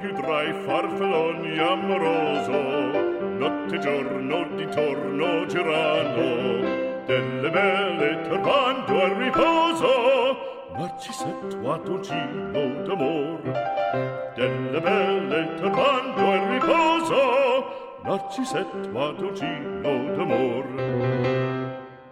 più tra i farfalloni amoroso, notte e giorno di torno girano, delle belle turbando al riposo, Narcisetto a dolcino d'amor, delle belle turbando al riposo, Narcisetto a dolcino d'amor.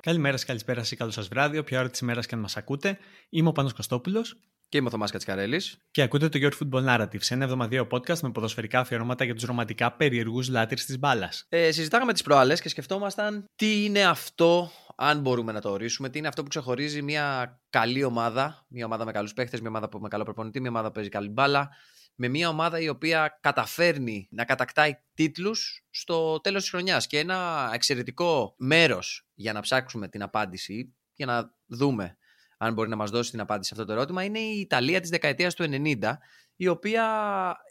Καλημέρα σα, καλησπέρα σα, καλό σα βράδυ, όποια ώρα τη ημέρα και αν μα ακούτε. Είμαι ο Πάνος Κωστόπουλο. Και είμαι ο Θωμάς Κατσικαρέλης. Και ακούτε το Your Football Narrative, ένα εβδομαδιαίο podcast με ποδοσφαιρικά αφιερώματα για τους ρομαντικά περίεργους λάτρε της μπάλας. Ε, συζητάγαμε τις προάλλες και σκεφτόμασταν τι είναι αυτό, αν μπορούμε να το ορίσουμε, τι είναι αυτό που ξεχωρίζει μια καλή ομάδα, μια ομάδα με καλούς παίχτες, μια ομάδα που με καλό προπονητή, μια ομάδα που παίζει καλή μπάλα, με μια ομάδα η οποία καταφέρνει να κατακτάει τίτλους στο τέλος της χρονιάς και ένα εξαιρετικό μέρος για να ψάξουμε την απάντηση, για να δούμε αν μπορεί να μας δώσει την απάντηση σε αυτό το ερώτημα, είναι η Ιταλία της δεκαετίας του 90, η οποία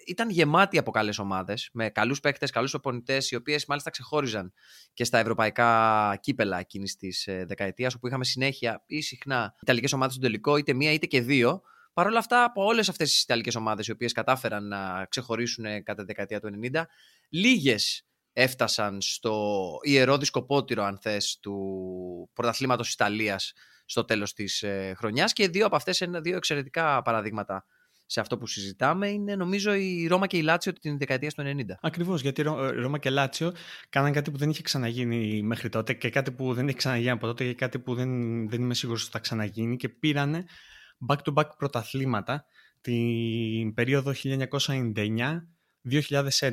ήταν γεμάτη από καλές ομάδες, με καλούς παίκτες, καλούς οπονητές, οι οποίες μάλιστα ξεχώριζαν και στα ευρωπαϊκά κύπελα εκείνης της ε, δεκαετίας, όπου είχαμε συνέχεια ή συχνά Ιταλικές ομάδες στο τελικό, είτε μία είτε και δύο, Παρ' όλα αυτά, από όλες αυτές τις Ιταλικές ομάδες οι οποίες κατάφεραν να ξεχωρίσουν κατά τη δεκαετία του 90, λίγες έφτασαν στο ιερό δισκοπότηρο, αν θες, του πρωταθλήματος Ιταλίας στο τέλος της ε, χρονιάς. Και δύο από αυτές είναι δύο εξαιρετικά παραδείγματα σε αυτό που συζητάμε είναι νομίζω η Ρώμα και η Λάτσιο την δεκαετία του 90. Ακριβώς, γιατί η Ρώμα και η Λάτσιο κάναν κάτι που δεν είχε ξαναγίνει μέχρι τότε και κάτι που δεν έχει ξαναγίνει από τότε και κάτι που δεν, δεν είμαι σίγουρος ότι θα ξαναγίνει και πήρανε back-to-back πρωταθλήματα την περίοδο 1999-2001.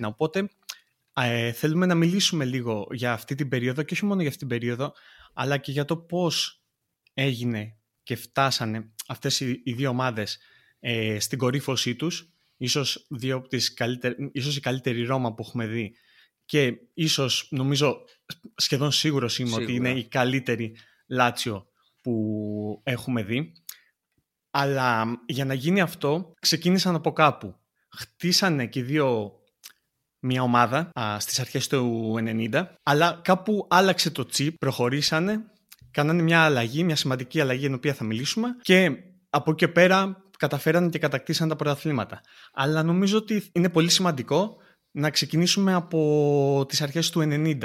Οπότε ε, θέλουμε να μιλήσουμε λίγο για αυτή την περίοδο και όχι μόνο για αυτή την περίοδο, αλλά και για το πώς έγινε και φτάσανε αυτές οι, δύο ομάδες ε, στην κορύφωσή τους. Ίσως, δύο τις ίσως η καλύτερη Ρώμα που έχουμε δει και ίσως νομίζω σχεδόν σίγουρος είμαι ότι είναι η καλύτερη Λάτσιο που έχουμε δει. Αλλά για να γίνει αυτό ξεκίνησαν από κάπου. Χτίσανε και δύο μια ομάδα α, στις αρχές του 90, αλλά κάπου άλλαξε το τσίπ, προχωρήσανε, κάνανε μια αλλαγή, μια σημαντική αλλαγή για την οποία θα μιλήσουμε και από εκεί και πέρα καταφέρανε και κατακτήσαν τα πρωταθλήματα. Αλλά νομίζω ότι είναι πολύ σημαντικό να ξεκινήσουμε από τις αρχές του 90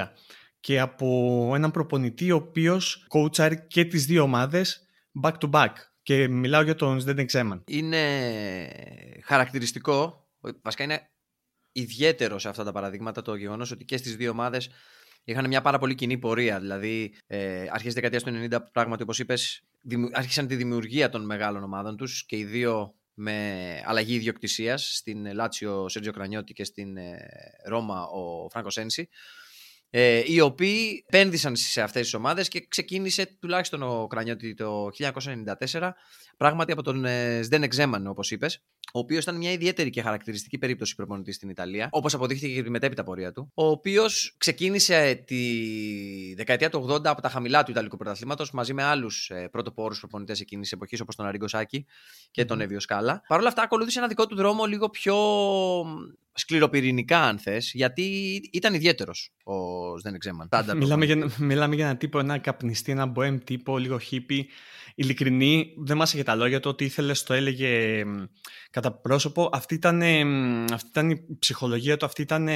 και από έναν προπονητή ο οποίος κόουτσαρει και τις δύο ομάδες back to back. Και μιλάω για τον Σδέντεν Ξέμαν. Είναι χαρακτηριστικό, βασικά είναι ιδιαίτερο σε αυτά τα παραδείγματα το γεγονός ότι και στις δύο ομάδες είχαν μια πάρα πολύ κοινή πορεία. Δηλαδή, ε, αρχές δεκαετίας του 90, πράγματι, όπως είπες, άρχισαν τη δημιουργία των μεγάλων ομάδων τους και οι δύο με αλλαγή ιδιοκτησίας στην Λάτσιο Σέρτζιο Κρανιώτη και στην ε, Ρώμα ο Φράγκο Σένση ε, οι οποίοι επένδυσαν σε αυτές τις ομάδες και ξεκίνησε τουλάχιστον ο Κρανιώτη το 1994 πράγματι από τον ε, Σδέν Εξέμαν όπως είπες ο οποίος ήταν μια ιδιαίτερη και χαρακτηριστική περίπτωση προπονητής στην Ιταλία, όπως αποδείχθηκε και τη μετέπειτα πορεία του. Ο οποίος ξεκίνησε τη δεκαετία του 80 από τα χαμηλά του Ιταλικού πρωταθλήματος μαζί με άλλους ε, πρωτοπόρους προπονητές εκείνης της εποχής, όπως τον Αρίγκο Σάκη και τον Εύιο Σκάλα. Παρ' όλα αυτά, ακολούθησε ένα δικό του δρόμο λίγο πιο σκληροπυρηνικά, αν θες, γιατί ήταν ιδιαίτερος ο Σδέν Ξέμαν. Μιλάμε για, μιλάμε για ένα τύπο, ένα καπνιστή, ένα μποέμ τύπο, λίγο χίπι. Ειλικρινή, δεν μας είχε τα λόγια του, ότι ήθελε, το έλεγε κατά πρόσωπο. Αυτή ήταν, αυτή ήταν η ψυχολογία του, αυτή ήταν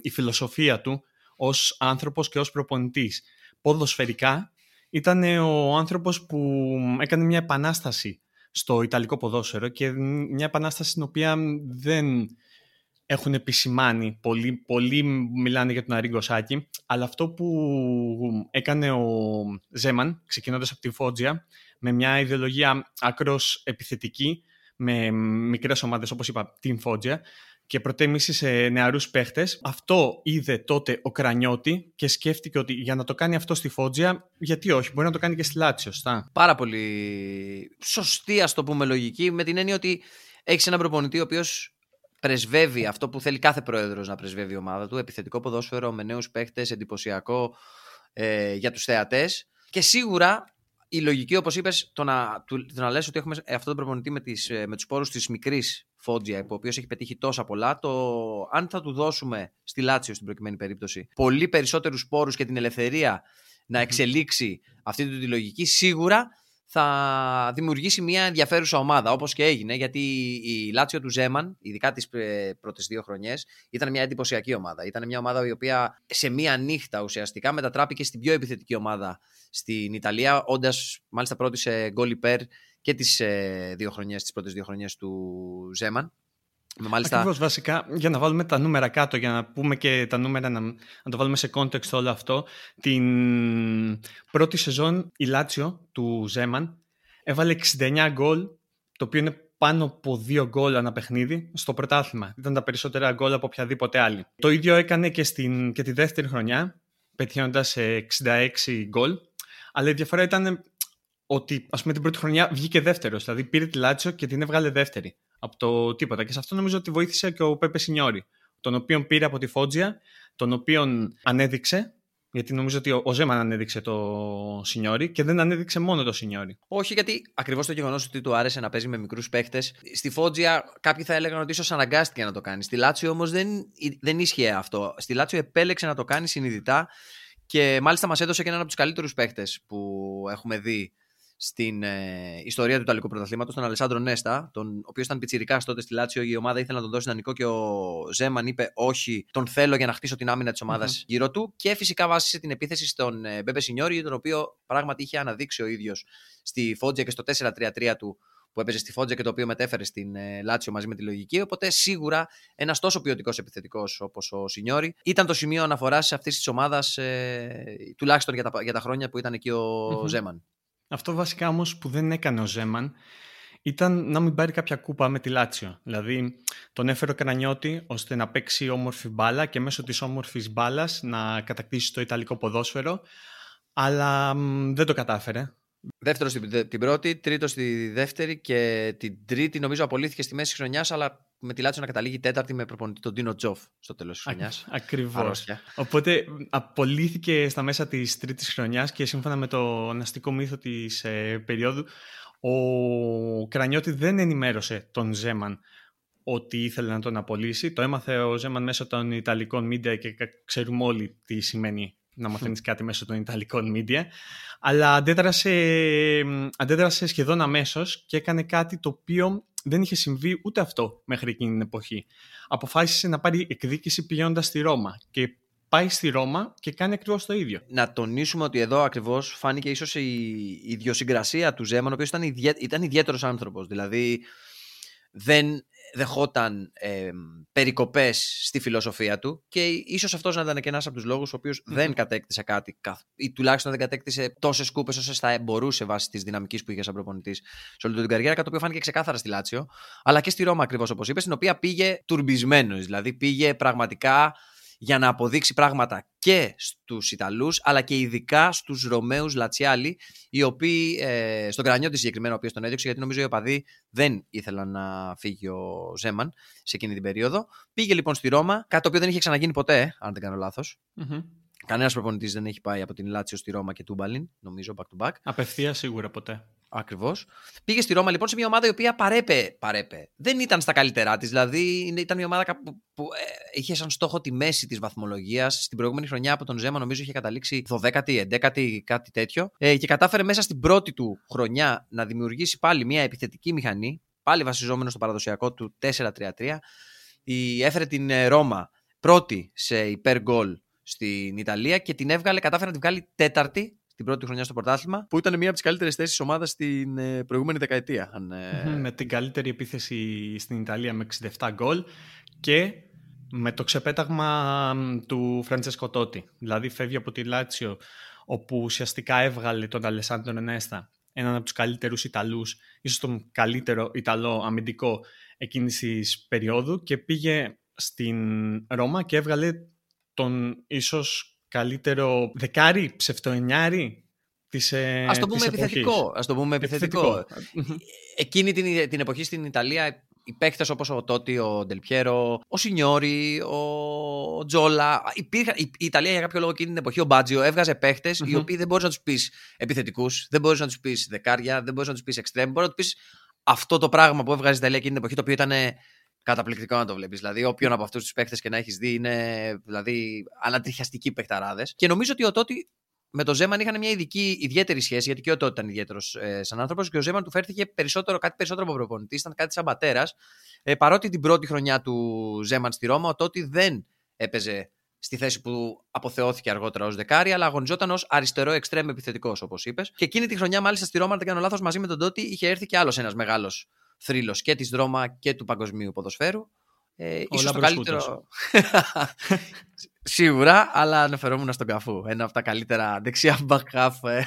η φιλοσοφία του ως άνθρωπος και ως προπονητής. Ποδοσφαιρικά ήταν ο άνθρωπος που έκανε μια επανάσταση στο Ιταλικό ποδόσφαιρο και μια επανάσταση στην οποία δεν έχουν επισημάνει, πολλοί, πολλοί μιλάνε για τον Αρίγκο Σάκη, αλλά αυτό που έκανε ο Ζέμαν, ξεκινώντας από τη Φότζια, με μια ιδεολογία ακρός επιθετική, με μικρές ομάδες, όπως είπα, την Φότζια, και προτίμηση σε νεαρούς παίχτες. Αυτό είδε τότε ο Κρανιώτη και σκέφτηκε ότι για να το κάνει αυτό στη Φότζια, γιατί όχι, μπορεί να το κάνει και στη Λάτσιο, σωστά. Πάρα πολύ σωστή, ας το πούμε, λογική, με την έννοια ότι έχεις έναν προπονητή ο οποίος πρεσβεύει αυτό που θέλει κάθε πρόεδρος να πρεσβεύει η ομάδα του. Επιθετικό ποδόσφαιρο με νέους παίχτες, εντυπωσιακό ε, για τους θεατές. Και σίγουρα η λογική, όπως είπες, το να, το, να λες ότι έχουμε αυτό τον προπονητή με, τις, ε, με τους πόρους της μικρής Φότζια, ο οποίος έχει πετύχει τόσα πολλά, το αν θα του δώσουμε στη Λάτσιο στην προκειμένη περίπτωση πολύ περισσότερους πόρους και την ελευθερία να εξελίξει αυτή τη λογική, σίγουρα θα δημιουργήσει μια ενδιαφέρουσα ομάδα, όπως και έγινε, γιατί η Λάτσιο του Ζέμαν, ειδικά τις πρώτες δύο χρονιές, ήταν μια εντυπωσιακή ομάδα. Ήταν μια ομάδα η οποία σε μια νύχτα ουσιαστικά μετατράπηκε στην πιο επιθετική ομάδα στην Ιταλία, όντας μάλιστα πρώτη σε γκολ υπέρ και τις ε, δύο χρονιές, τις πρώτες δύο χρονιές του Ζέμαν. Μάλιστα... Ακριβώς βασικά για να βάλουμε τα νούμερα κάτω, για να πούμε και τα νούμερα, να, να το βάλουμε σε context όλο αυτό. Την πρώτη σεζόν η Λάτσιο του Ζέμαν έβαλε 69 γκολ, το οποίο είναι πάνω από δύο γκολ ανά παιχνίδι στο πρωτάθλημα. Ήταν τα περισσότερα γκολ από οποιαδήποτε άλλη. Το ίδιο έκανε και, στην, και τη δεύτερη χρονιά, πετυχαίνοντας 66 γκολ. Αλλά η διαφορά ήταν ότι ας πούμε την πρώτη χρονιά βγήκε δεύτερος. Δηλαδή πήρε τη Λάτσιο και την έβγαλε δεύτερη από το τίποτα. Και σε αυτό νομίζω ότι βοήθησε και ο Πέπε Σινιόρη, τον οποίον πήρε από τη Φότζια, τον οποίον ανέδειξε, γιατί νομίζω ότι ο Ζέμαν ανέδειξε το Σινιόρι και δεν ανέδειξε μόνο το Σινιόρι. Όχι, γιατί ακριβώς το γεγονός ότι του άρεσε να παίζει με μικρούς παίχτες. Στη Φότζια κάποιοι θα έλεγαν ότι ίσως αναγκάστηκε να το κάνει. Στη Λάτσιο όμως δεν, δεν ίσχυε αυτό. Στη Λάτσιο επέλεξε να το κάνει συνειδητά και μάλιστα μας έδωσε και έναν από τους καλύτερους παίχτες που έχουμε δει στην ε, ιστορία του Ιταλικού πρωταθλήματος, τον Αλεσάνδρο Νέστα, τον, ο οποίος ήταν πιτσιρικάς τότε στη Λάτσιο. Η ομάδα ήθελε να τον δώσει δανεικό και ο Ζέμαν είπε: Όχι, τον θέλω για να χτίσω την άμυνα της ομάδας γύρω του. Και φυσικά βάσισε την επίθεση στον ε, Μπέπε Σινιόρι, τον οποίο πράγματι είχε αναδείξει ο ίδιος στη Φότζια και στο 4-3-3 του που έπαιζε στη Φότζα και το οποίο μετέφερε στην ε, Λάτσιο μαζί με τη λογική. Οπότε σίγουρα ένας τόσο ποιοτικός επιθετικός όπως ο Σινιόρη ήταν το σημείο αναφοράς αυτής της ομάδας, ε, τουλάχιστον για τα, για τα χρόνια που ήταν εκεί ο Ζέμαν. Αυτό βασικά όμως που δεν έκανε ο Ζέμαν ήταν να μην πάρει κάποια κούπα με τη Λάτσιο. Δηλαδή τον έφερε ο Κρανιώτη ώστε να παίξει όμορφη μπάλα και μέσω της όμορφης μπάλας να κατακτήσει το Ιταλικό ποδόσφαιρο αλλά δεν το κατάφερε. Δεύτερο στην την πρώτη, τρίτο στη δεύτερη και την τρίτη νομίζω απολύθηκε στη μέση χρονιάς, αλλά με τη Λάτσιο να καταλήγει τέταρτη με προπονητή τον Τίνο Τζοφ στο τέλος της χρονιάς. Ακριβώς. Οπότε απολύθηκε στα μέσα της τρίτης χρονιάς και σύμφωνα με το αστικό μύθο της ε, περίοδου, ο Κρανιώτη δεν ενημέρωσε τον Ζέμαν ότι ήθελε να τον απολύσει. Το έμαθε ο Ζέμαν μέσω των Ιταλικών media και ξέρουμε όλοι τι σημαίνει να μαθαίνεις κάτι μέσω των Ιταλικών media. Αλλά αντέδρασε, αντέδρασε σχεδόν αμέσως και έκανε κάτι το οποίο δεν είχε συμβεί ούτε αυτό μέχρι εκείνη την εποχή. Αποφάσισε να πάρει εκδίκηση πηγαίνοντας στη Ρώμα και πάει στη Ρώμα και κάνει ακριβώς το ίδιο. Να τονίσουμε ότι εδώ ακριβώς φάνηκε ίσως η ιδιοσυγκρασία του Ζέμαν, ο οποίος ήταν, ήταν ιδιαίτερος άνθρωπος. Δηλαδή δεν δεχόταν ε, περικοπές στη φιλοσοφία του και ίσως αυτός να ήταν και ένας από τους λόγους ο οποίος δεν κατέκτησε κάτι ή τουλάχιστον δεν κατέκτησε τόσες κούπες όσες θα μπορούσε βάσει της δυναμικής που είχε σαν προπονητής σε όλη την καριέρα, κάτι το οποίο φάνηκε ξεκάθαρα στη Λάτσιο αλλά και στη Ρώμα ακριβώς όπως είπες, στην οποία πήγε τουρμπισμένος, δηλαδή πήγε πραγματικά για να αποδείξει πράγματα και στους Ιταλούς αλλά και ειδικά στους Ρωμαίους Λατσιάλη οι οποίοι, ε, στον κρανιό συγκεκριμένο ο οποίος τον έδιωξε γιατί νομίζω οι οπαδοί δεν ήθελαν να φύγει ο Ζέμαν σε εκείνη την περίοδο. Πήγε λοιπόν στη Ρώμα, κάτι το οποίο δεν είχε ξαναγίνει ποτέ, αν δεν κάνω λάθος. Mm-hmm. Κανένας προπονητής δεν έχει πάει από την Λάτσιο στη Ρώμα και Τούμπαλιν, νομίζω, back to back. Απευθείας σίγουρα ποτέ. Ακριβώς. Πήγε στη Ρώμα λοιπόν σε μια ομάδα η οποία παρέπε. παρέπε. Δεν ήταν στα καλύτερά της. Δηλαδή ήταν μια ομάδα που, που ε, είχε σαν στόχο τη μέση της βαθμολογίας. Στην προηγούμενη χρονιά από τον Ζέμα νομίζω είχε καταλήξει 12η, 11η, κάτι τέτοιο. Ε, και κατάφερε μέσα στην πρώτη του χρονιά να δημιουργήσει πάλι μια επιθετική μηχανή. Πάλι βασιζόμενο στο παραδοσιακό του 4-3-3. Έφερε την ε, Ρώμα πρώτη σε υπέρ γκολ στην Ιταλία και την έβγαλε, κατάφερε να την βγάλει τέταρτη την πρώτη χρονιά στο πρωτάθλημα, που ήταν μία από τις καλύτερες θέσεις της ομάδας στην ε, προηγούμενη δεκαετία. Αν, ε, Με την καλύτερη επίθεση στην Ιταλία με 67 γκολ και με το ξεπέταγμα του Φραντσέσκο Τότι. Δηλαδή φεύγει από τη Λάτσιο, όπου ουσιαστικά έβγαλε τον Αλεσάντο Νέστα, έναν από τους καλύτερους Ιταλούς, ίσως τον καλύτερο Ιταλό αμυντικό εκείνης τη περίοδου και πήγε στην Ρώμα και έβγαλε τον ίσως καλύτερο δεκάρι, ψευτοενιάρι της ε, Ας το πούμε επιθετικό. Ας το πούμε επιθετικό. Εκείνη την, την εποχή στην Ιταλία οι παίχτε όπως ο Τότι, ο Ντελπιέρο, ο Σινιόρι, ο Τζόλα. Υπήρχαν, η, Ιταλία για κάποιο λόγο εκείνη την εποχή, ο Μπάτζιο, έβγαζε οι οποίοι δεν μπορείς να τους πεις επιθετικούς, δεν μπορείς να τους πεις δεκάρια, δεν μπορείς να τους πεις εξτρέμ. Μπορεί να τους πεις αυτό το πράγμα που έβγαζε η Ιταλία εκείνη την εποχή, το οποίο ήταν καταπληκτικό να το βλέπεις. Δηλαδή, όποιον από αυτούς τους παίχτε και να έχεις δει είναι δηλαδή, ανατριχιαστικοί παιχταράδες. Και νομίζω ότι ο Τότι με τον Ζέμαν είχαν μια ειδική, ιδιαίτερη σχέση, γιατί και ο τότε ήταν ιδιαίτερος ε, σαν άνθρωπος και ο Ζέμαν του φέρθηκε περισσότερο, κάτι περισσότερο από προπονητής, ήταν κάτι σαν πατέρας. Ε, παρότι την πρώτη χρονιά του Ζέμαν στη Ρώμα, ο τότε δεν έπαιζε στη θέση που αποθεώθηκε αργότερα ως δεκάρι, αλλά αγωνιζόταν ως αριστερό εξτρέμ επιθετικός, όπως είπες. Και εκείνη τη χρονιά, μάλιστα στη Ρώμα, αν δεν κάνω λάθος, μαζί με τον Τότι είχε έρθει και άλλος ένας μεγάλος θρύλος και της Ρώμα και του παγκοσμίου ποδοσφαίρου. Ε, ίσως το καλύτερο. Σίγουρα, αλλά αναφερόμουν στον Καφού. Ένα από τα καλύτερα δεξιά back half ε,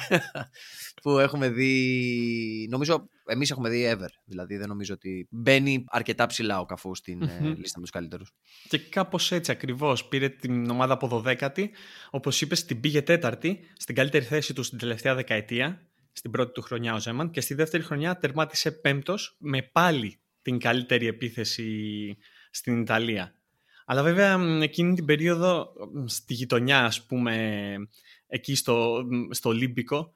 που έχουμε δει. Νομίζω εμείς έχουμε δει ever. Δηλαδή δεν νομίζω ότι μπαίνει αρκετά ψηλά ο Καφού στην mm-hmm. λίστα με τους καλύτερους. Και κάπως έτσι ακριβώς πήρε την ομάδα από 12η. Όπως είπες, την πήγε τέταρτη στην καλύτερη θέση του στην τελευταία δεκαετία. Στην πρώτη του χρονιά ο Ζέμαν. Και στη δεύτερη χρονιά τερμάτισε πέμπτος με πάλι την καλύτερη επίθεση στην Ιταλία. Αλλά βέβαια εκείνη την περίοδο στη γειτονιά, ας πούμε, εκεί στο, στο Ολύμπικο,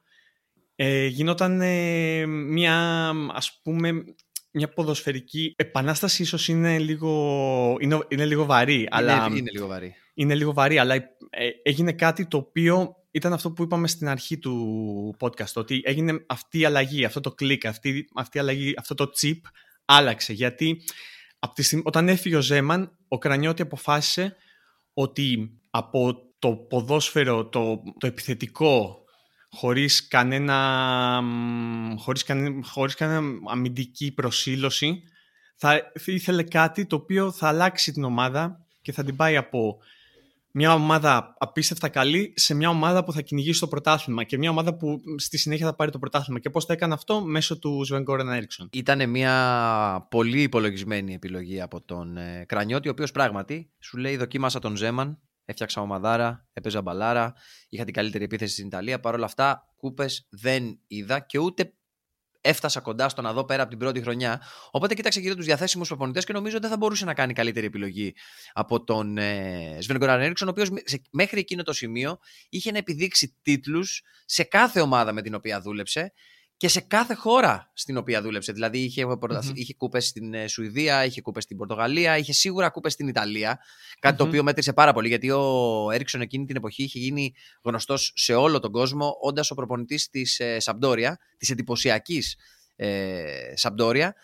ε, γινόταν ε, μια, ας πούμε, μια ποδοσφαιρική επανάσταση ίσως είναι λίγο, είναι, είναι λίγο βαρύ. Είναι, αλλά, είναι λίγο βαρύ. Είναι λίγο βαρύ, αλλά ε, έγινε κάτι το οποίο ήταν αυτό που είπαμε στην αρχή του podcast, ότι έγινε αυτή η αλλαγή, αυτό το κλικ, αυτή, αυτή η αλλαγή, αυτό το chip άλλαξε, γιατί από τη στιγμή, όταν έφυγε ο Ζέμαν, ο Κρανιώτη αποφάσισε ότι από το ποδόσφαιρο, το, το επιθετικό, χωρίς κανένα, χωρίς, κανένα, χωρίς κανένα αμυντική προσήλωση, θα ήθελε κάτι το οποίο θα αλλάξει την ομάδα και θα την πάει από μια ομάδα απίστευτα καλή σε μια ομάδα που θα κυνηγήσει το πρωτάθλημα και μια ομάδα που στη συνέχεια θα πάρει το πρωτάθλημα. Και πώς θα έκανε αυτό μέσω του Σβεν Γκόρεν Έριξον. Ήταν μια πολύ υπολογισμένη επιλογή από τον ε, Κρανιώτη, ο οποίος πράγματι σου λέει: Δοκίμασα τον Ζέμαν, έφτιαξα ομαδάρα, έπαιζα μπαλάρα, είχα την καλύτερη επίθεση στην Ιταλία. Παρ' όλα αυτά, κούπες δεν είδα και ούτε έφτασα κοντά στο να δω πέρα από την πρώτη χρονιά. Οπότε κοίταξε γύρω τους διαθέσιμους προπονητές και νομίζω ότι δεν θα μπορούσε να κάνει καλύτερη επιλογή από τον ε, Σβεν Γκοραν ο οποίος μέχρι εκείνο το σημείο είχε να επιδείξει τίτλους σε κάθε ομάδα με την οποία δούλεψε και σε κάθε χώρα στην οποία δούλεψε. Δηλαδή είχε, mm-hmm. είχε κούπες στην ε, Σουηδία, είχε κούπες στην Πορτογαλία, είχε σίγουρα κούπες στην Ιταλία. Κάτι το οποίο μέτρησε πάρα πολύ γιατί ο Έριξον εκείνη την εποχή είχε γίνει γνωστός σε όλο τον κόσμο, όντας ο προπονητής της ε, Σαμπτόρια, της εντυπωσιακής ε, Σαμπτόρια,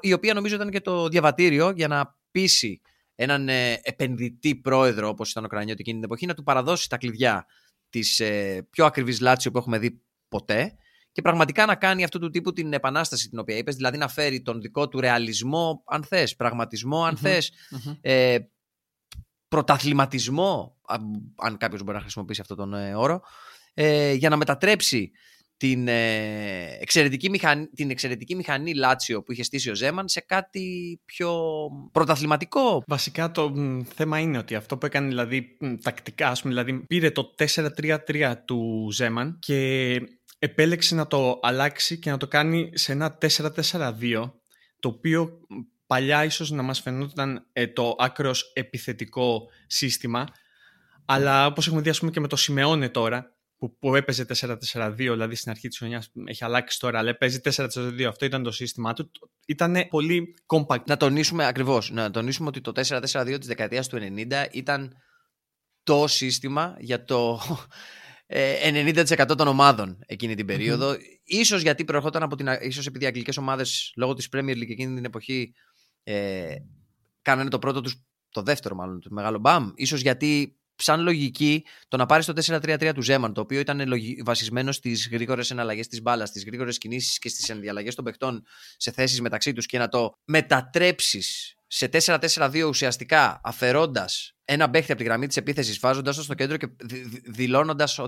η οποία νομίζω ήταν και το διαβατήριο για να πείσει έναν ε, επενδυτή πρόεδρο όπως ήταν ο Κρανιώτης εκείνη την εποχή να του παραδώσει τα κλειδιά της ε, πιο ακριβής Λάτσιο που έχουμε δει ποτέ και πραγματικά να κάνει αυτού του τύπου την επανάσταση την οποία είπες, δηλαδή να φέρει τον δικό του ρεαλισμό, αν θες, πραγματισμό, αν mm θες, ε, πρωταθληματισμό, αν κάποιος μπορεί να χρησιμοποιήσει αυτόν τον ε, όρο, ε, για να μετατρέψει την, ε, εξαιρετική μηχανή, την εξαιρετική μηχανή Λάτσιο που είχε στήσει ο Ζέμαν σε κάτι πιο πρωταθληματικό. Βασικά το θέμα είναι ότι αυτό που έκανε δηλαδή τακτικά, ας πούμε, δηλαδή πήρε το 4-3-3 του Ζέμαν και επέλεξε να το αλλάξει και να το κάνει σε ένα 4-4-2 το οποίο παλιά ίσως να μας φαινόταν ε, το άκρος επιθετικό σύστημα. Αλλά όπως έχουμε δει πούμε, και με το Σιμεώνε τώρα που, που έπαιζε 4-4-2 δηλαδή στην αρχή της χρονιάς έχει αλλάξει τώρα αλλά παίζει 4-4-2 αυτό ήταν το σύστημα του. Ήταν πολύ compact. Να τονίσουμε ακριβώς να τονίσουμε ότι το 4-4-2 της δεκαετίας του 90 ήταν το σύστημα για το 90% ε, των ομάδων εκείνη την περιοδο Ίσως γιατί προερχόταν από την. ίσως επειδή οι αγγλικές ομάδες λόγω της Premier League εκείνη την εποχή ε, κάνανε το πρώτο τους, το δεύτερο μάλλον, το μεγάλο μπαμ. Ίσως γιατί σαν λογική το να πάρεις το 4-3-3 του Ζέμαν, το οποίο ήταν βασισμένο στις γρήγορες εναλλαγές της μπάλας, στις γρήγορες κινήσεις και στις ενδιαλλαγές των παιχτών σε θέσεις μεταξύ τους και να το μετατρέψεις σε 4-4-2 ουσιαστικά αφαιρώντας ένα παίχτη από τη γραμμή της επίθεσης, βάζοντας το στο κέντρο και δηλώνοντας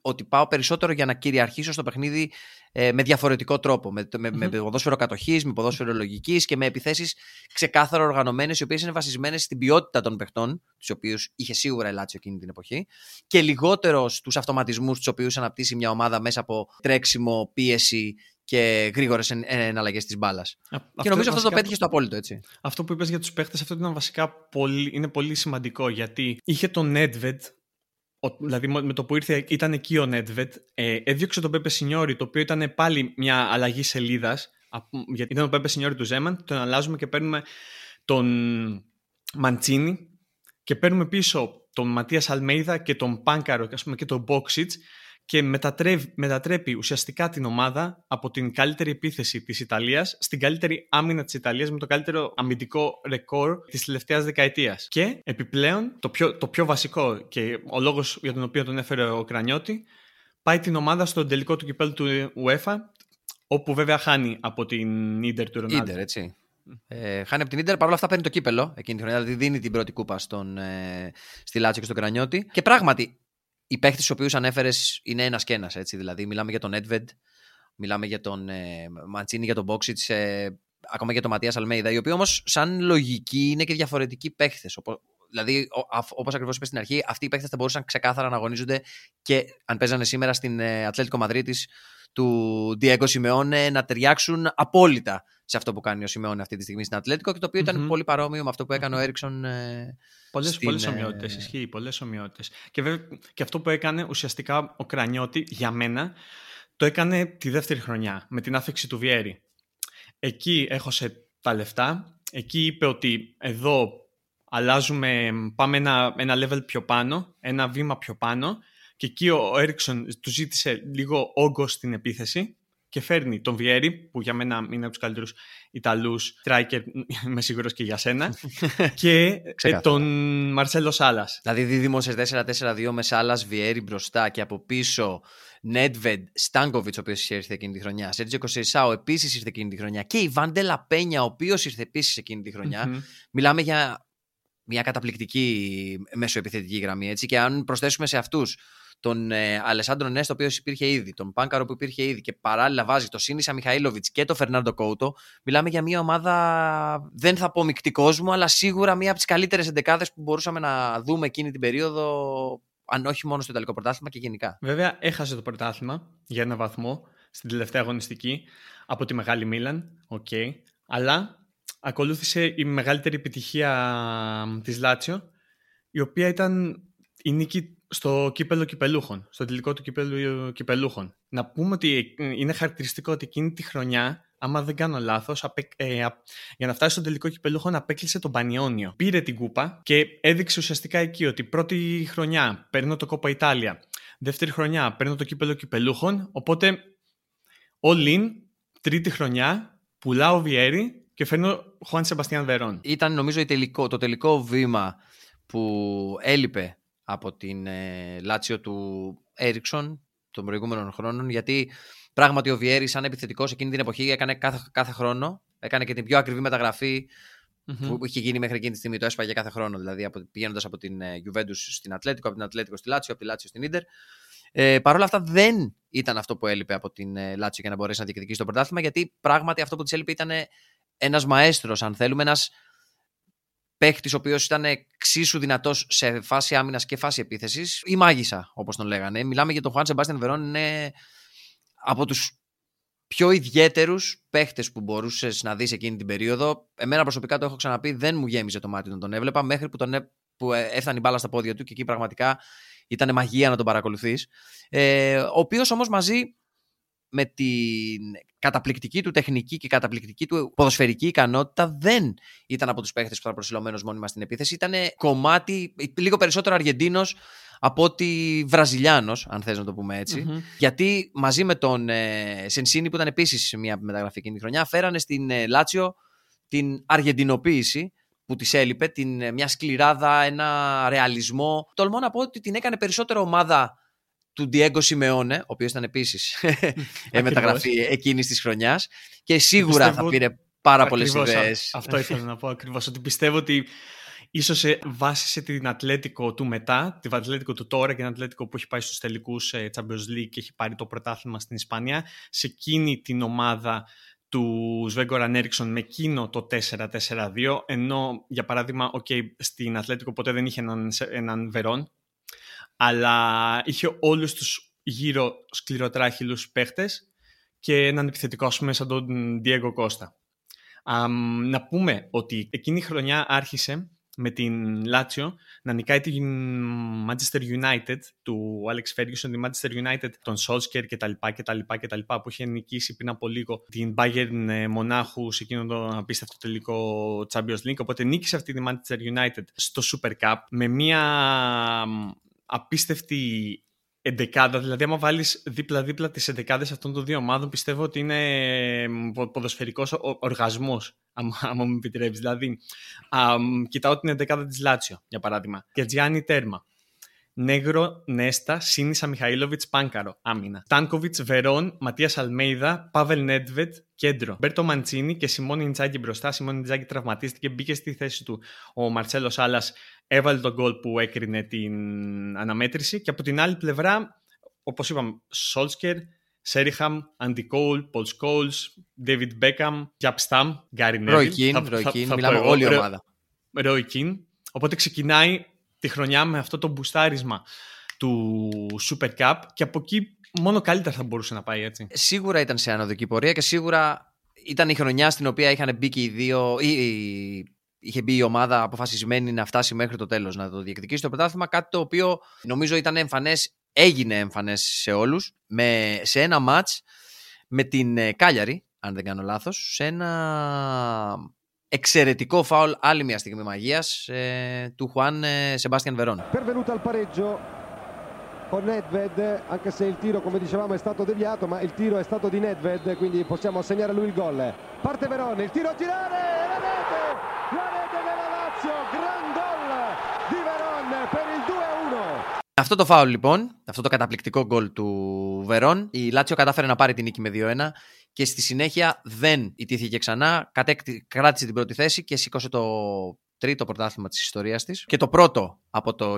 ότι πάω περισσότερο για να κυριαρχήσω στο παιχνίδι ε, με διαφορετικό τρόπο. Με, με, με ποδόσφαιρο κατοχής, με ποδόσφαιρο λογικής και με επιθέσεις ξεκάθαρα οργανωμένες, οι οποίες είναι βασισμένες στην ποιότητα των παιχτών, τους οποίους είχε σίγουρα ελάτσιο εκείνη την εποχή, και λιγότερο στους αυτοματισμούς τους οποίους αναπτύσσει μια ομάδα μέσα από τρέξιμο, πίεση και γρήγορες εναλλαγές της μπάλας. Και νομίζω αυτό το πέτυχε στο απόλυτο, έτσι. Αυτό που είπες για τους παίχτες, αυτό ήταν βασικά πολύ, είναι πολύ σημαντικό γιατί είχε τον Nedved, δηλαδή με το που ήρθε ήταν εκεί ο Nedved, ε, έδιωξε τον Πέπε Σινιόρι, το οποίο ήταν πάλι μια αλλαγή σελίδας. Γιατί ήταν ο Πέπε Σινιόρι του Ζέμαν, τον αλλάζουμε και παίρνουμε τον Μαντσίνη και παίρνουμε πίσω τον Ματία Αλμέιδα και τον Πάνκαρο και, πούμε, και τον Μπόξιτ και μετατρέπει, μετατρέπει ουσιαστικά την ομάδα από την καλύτερη επίθεση της Ιταλίας στην καλύτερη άμυνα της Ιταλίας με το καλύτερο αμυντικό ρεκόρ της τελευταίας δεκαετίας. Και επιπλέον το πιο, το πιο βασικό και ο λόγος για τον οποίο τον έφερε ο Κρανιώτη πάει την ομάδα στο τελικό του κυπέλου του UEFA όπου βέβαια χάνει από την Ίντερ του Ρονάλντο. Ίντερ, έτσι. Ε, χάνει από την Ίντερ, παρόλα αυτά παίρνει το κύπελο εκείνη τη χρονιά. Δηλαδή δίνει την πρώτη κούπα στον, ε, στη Λάτσιο και στον Κρανιώτη. Και πράγματι, οι παίχτε του οποίους ανέφερες είναι ένας και ένας. Δηλαδή, μιλάμε για τον Έντβεντ, μιλάμε για τον ε, Μαντσίνη, για τον Μπόξιτ, ε, ακόμα για τον Ματίας Αλμέιδα, οι οποίοι όμως, σαν λογική, είναι και διαφορετικοί παίχτε. Δηλαδή, όπως ακριβώς είπες στην αρχή, αυτοί οι παίχτε θα μπορούσαν ξεκάθαρα να αγωνίζονται και αν παίζανε σήμερα στην ε, Ατλέτικο Μαδρίτης του Diego Simeone να ταιριάξουν απόλυτα σε αυτό που κάνει ο Σιμεώνε αυτή τη στιγμή στην Ατλέτικο και το οποιο ήταν πολύ παρόμοιο με αυτό που έκανε ο Έριξον. Ε, πολλές, στην... πολλές ομοιότητες, ισχύει, πολλές ομοιότητες. Και, βέβαια, και αυτό που έκανε ουσιαστικά ο Κρανιώτη για μένα το έκανε τη δεύτερη χρονιά με την άφηξη του Βιέρη. Εκεί έχωσε τα λεφτά, εκεί είπε ότι εδώ αλλάζουμε, πάμε ένα, ένα level πιο πάνω, ένα βήμα πιο πάνω και εκεί ο Έριξον του ζήτησε λίγο όγκο στην επίθεση και φέρνει τον Βιέρη, που για μένα είναι από τους καλύτερους Ιταλούς τράικερ, είμαι σίγουρος και για σένα, και ε, τον Μαρσέλο Σάλας. Δηλαδή δίδυμο σε 4-4-2 με Σάλας Βιέρη μπροστά και από πίσω Νέτβεντ Στάνκοβιτ, ο οποίος ήρθε εκείνη τη χρονιά. Σέρτζιο Κοσεϊσάου επίσης ήρθε εκείνη τη χρονιά. Και η Βάντελα Πένια, ο οποίος ήρθε επίσης εκείνη τη χρονια Μιλάμε για μια καταπληκτική μεσοεπιθετική γραμμή. Έτσι. Και αν προσθέσουμε σε αυτούς τον ε, Αλεσάνδρο Νέστο, ο οποίος υπήρχε ήδη, τον Πάνκαρο που υπήρχε ήδη και παράλληλα βάζει το Σίνισα Μιχαήλοβιτς και το Φερνάντο Κόουτο, μιλάμε για μια ομάδα, δεν θα πω μεικτή κόσμο, αλλά σίγουρα μια από τις καλύτερες εντεκάδες που μπορούσαμε να δούμε εκείνη την περίοδο, αν όχι μόνο στο Ιταλικό πρωτάθλημα και γενικά. Βέβαια, έχασε το πρωτάθλημα για ένα βαθμό στην τελευταία αγωνιστική από τη Μεγάλη Μίλαν, okay. αλλά ακολούθησε η μεγαλύτερη επιτυχία της Λάτσιο, η οποία ήταν η νίκη στο κύπελο κυπελούχων, στο τελικό του κύπελου κυπελούχων. Να πούμε ότι είναι χαρακτηριστικό ότι εκείνη τη χρονιά, άμα δεν κάνω λάθος, ε, για να φτάσει στο τελικό κυπελούχων απέκλεισε τον Πανιόνιο. Πήρε την κούπα και έδειξε ουσιαστικά εκεί ότι πρώτη χρονιά παίρνω το κόπα Ιτάλια, δεύτερη χρονιά παίρνω το κύπελο κυπελούχων, οπότε all in, τρίτη χρονιά, πουλάω Βιέρι και φέρνω Χουάν Σεμπαστιάν Βερόν. Ήταν νομίζω το τελικό βήμα που έλειπε από την ε, Λάτσιο του Έριξον των προηγούμενων χρόνων, γιατί πράγματι ο Βιέρη, σαν επιθετικός εκείνη την εποχή, έκανε κάθε, κάθε χρόνο. Έκανε και την πιο ακριβή μεταγραφή mm-hmm. που είχε γίνει μέχρι εκείνη τη στιγμή. Το έσπαγε κάθε χρόνο, δηλαδή πηγαίνοντας από την ε, Juventus στην Ατλέτικο, από την Ατλέτικο στη Λάτσιο, από τη Λάτσιο στην Ιντερ. Ε, Παρ' όλα αυτά δεν ήταν αυτό που έλειπε από την ε, Λάτσιο για να μπορέσει να διεκδικήσει το πρωτάθλημα, γιατί πράγματι αυτό που της έλειπε ήταν ένας μαέστρος, αν θέλουμε, ένας παίχτης ο οποίος ήταν εξίσου δυνατός σε φάση άμυνας και φάση επίθεσης, ή μάγισσα, όπως τον λέγανε. Μιλάμε για τον Χουάν Σεμπάστιαν Βερόν, είναι από τους πιο ιδιαίτερους παίχτες που μπορούσες να δεις εκείνη την περίοδο. Εμένα προσωπικά το έχω ξαναπεί, δεν μου γέμιζε το μάτι όταν τον έβλεπα, μέχρι που, τον, που ε, έφτανε η μπάλα στα πόδια του και εκεί πραγματικά ήταν μαγεία να τον παρακολουθείς. Ε, ο οποίος όμως μαζί με την καταπληκτική του τεχνική και καταπληκτική του ποδοσφαιρική ικανότητα δεν ήταν από τους παίχτες που ήταν προσιλωμένος μόνιμα στην επίθεση. Ήταν κομμάτι, λίγο περισσότερο Αργεντίνος από ότι Βραζιλιάνος, αν θες να το πούμε Γιατί μαζί με τον ε, Σενσίνη, που ήταν επίσης μια μεταγραφή εκείνη τη χρονιά, φέρανε στην ε, Λάτσιο την αργεντινοποίηση που της έλειπε, την, ε, μια σκληράδα, ένα ρεαλισμό. Τολμώ να πω ότι την έκανε περισσότερο ομάδα του Diego Simeone, ο οποίος ήταν επίσης μεταγραφή εκείνης της χρονιάς. Και σίγουρα πιστεύω... θα πήρε πάρα πολλές ιδέες. Αυτό ήθελα να πω ακριβώς. Ότι πιστεύω ότι ίσως ε, βάσισε την Ατλέτικο του μετά, την Ατλέτικο του τώρα και την Ατλέτικο που έχει πάει στους τελικούς ε, Champions League και έχει πάρει το πρωτάθλημα στην Ισπανία, σε εκείνη την ομάδα του Σβέγκοραν Έριξον με εκείνο το 4-4-2, ενώ για παράδειγμα, okay, στην Ατλέτικο ποτέ δεν είχε έναν, έναν Βερόν, αλλά είχε όλους τους γύρω σκληροτράχυλους παίχτες και έναν επιθετικό, ας πούμε, σαν τον Diego Costa. να πούμε ότι εκείνη η χρονιά άρχισε με την Λάτσιο να νικάει την Manchester United του Alex Ferguson, τη Manchester United των Solskjaer κτλ. κτλ, που είχε νικήσει πριν από λίγο την Bayern ε, Μονάχου σε εκείνο το απίστευτο τελικό Champions League. Οπότε νίκησε αυτή τη Manchester United στο Super Cup με μια απίστευτη εντεκάδα. Δηλαδή, άμα βάλεις δίπλα-δίπλα τις εντεκάδες αυτών των δύο ομάδων, πιστεύω ότι είναι ποδοσφαιρικός οργασμός, άμα μου επιτρέπεις. Δηλαδή, α, κοιτάω την εντεκάδα της Λάτσιο, για παράδειγμα. Μαρκετζιάνι τέρμα. Νέγρο, Νέστα, Σίνισα Μιχαΐλοβιτς, Πάνκαρο, άμυνα. Στάνκοβιτς, Βερόν, Ματίας Αλμέιδα, Πάβελ Νέντβεντ, κέντρο. Ρομπέρτο Μαντσίνι και Σιμόνε Ιντζάγκι μπροστά. Σιμόνε Ιντζάγκι τραυματίστηκε, μπήκε στη θέση του ο Μαρτσέλο Σάλλα, έβαλε τον γκολ που έκρινε την αναμέτρηση. Και από την άλλη πλευρά, όπως είπαμε, Σόλσκερ, Σέριχαμ, Αντι Κόλ, Πολ Σκόλ, Ντέβιτ Μπέκαμ, Γιαπ Σταμ, Γκάρι Νέβιλ. Ροϊκίν, Ροϊκίν, μιλάμε όλη η ομάδα. Ροϊκίν. Οπότε ξεκινάει τη χρονιά με αυτό το μπουστάρισμα του Super Cup και από εκεί μόνο καλύτερα θα μπορούσε να πάει έτσι. Σίγουρα ήταν σε ανωδική πορεία και σίγουρα ήταν η χρονιά στην οποία είχαν μπει και οι δύο. Ή, είχε μπει η ομάδα αποφασισμένη να φτάσει μέχρι το τέλος να το διεκδικήσει το πρωτάθλημα. Κάτι το οποίο νομίζω ήταν εμφανές, έγινε εμφανές σε όλους. Σε ένα ματ με την ε, Κάλιαρη, αν δεν κάνω λάθος, σε ένα εξαιρετικό φάουλ, άλλη μια στιγμή μαγείας ε, του Χουάν ε, Σεμπάστιαν Βερόν. Pervenuto al pareggio con Nedved, anche se il tiro come dicevamo è stato deviato, ma il tiro è stato di Nedved, quindi possiamo assegnare a lui il gol. Parte Verón, il tiro a tirare, la rete, la rete della Lazio, gran gol di Verón per il 2-1. Αυτό το φάουλ λοιπόν, αυτό το καταπληκτικό γκολ του Βερόν, η Λάτσιο κατάφερε να πάρει την νίκη με 2-1 και στη συνέχεια δεν ιτήθηκε ξανά, κατέκτη, κράτησε την πρώτη θέση και σήκωσε το τρίτο πρωτάθλημα της ιστορίας της και το πρώτο από το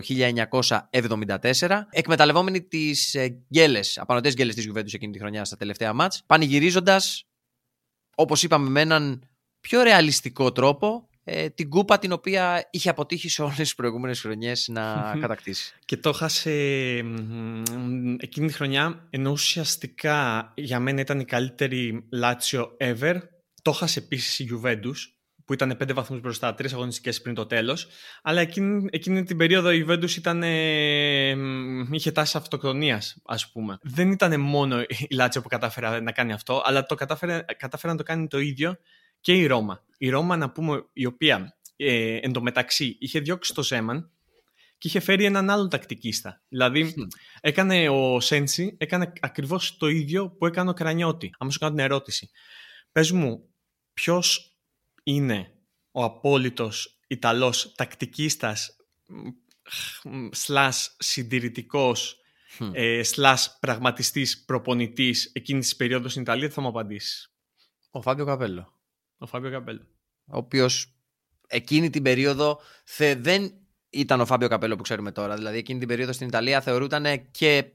1974 εκμεταλλευόμενη τις ε, γκέλες, απανοτές γκέλες της Γιουβέντους εκείνη τη χρονιά στα τελευταία μάτς πανηγυρίζοντας όπως είπαμε με έναν πιο ρεαλιστικό τρόπο ε, την κούπα την οποία είχε αποτύχει σε όλες τις προηγούμενες χρονιές να κατακτήσει. Και το έχασε εκείνη τη χρονιά, ενώ ουσιαστικά για μένα ήταν η καλύτερη Λάτσιο ever. Το έχασε επίσης η Juventus, που ήταν πέντε βαθμούς μπροστά, τρεις αγωνιστικές πριν το τέλος. Αλλά εκείνη, εκείνη την περίοδο η Juventus ήταν, είχε τάση αυτοκτονίας, ας πούμε. Δεν ήταν μόνο η Λάτσιο που κατάφερε να κάνει αυτό, αλλά το κατάφερε, κατάφερε να το κάνει το ίδιο και η Ρώμα. Η Ρώμα, να πούμε, η οποία ε, εντωμεταξύ είχε διώξει το Ζέμαν και είχε φέρει έναν άλλο τακτικίστα. Δηλαδή, έκανε ο Σέντσι, έκανε ακριβώς το ίδιο που έκανε ο Κρανιώτη. Αν σου κάνω την ερώτηση. Πες μου, ποιος είναι ο απόλυτος Ιταλός τακτικίστας σλάς συντηρητικός mm. ε, σλάς πραγματιστής προπονητής εκείνης της περίοδου στην Ιταλία, θα μου απαντήσει. Ο Φάμπιο Καπέλο. Ο Φάμπιο Καπέλο. Ο οποίο εκείνη την περίοδο θε, δεν ήταν ο Φάμπιο Καπέλο που ξέρουμε τώρα. Δηλαδή εκείνη την περίοδο στην Ιταλία θεωρούταν και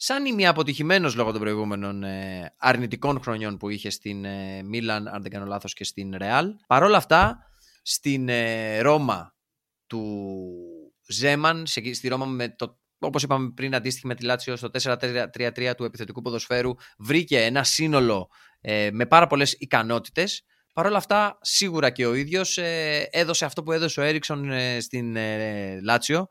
σαν αποτυχημένος λόγω των προηγούμενων ε, αρνητικών χρονιών που είχε στην ε, Μίλαν, αν δεν κάνω λάθος, και στην Ρεάλ. Παρ' όλα αυτά, στην ε, Ρώμα του Ζέμαν, στη Ρώμα με το όπως είπαμε πριν αντίστοιχη με τη Λάτσιο στο 4-3-3 του επιθετικού ποδοσφαίρου βρήκε ένα σύνολο ε, με πάρα πολλές ικανότητες Παρ' όλα αυτά, σίγουρα και ο ίδιος ε, έδωσε αυτό που έδωσε ο Έριξον ε, στην ε, Λάτσιο,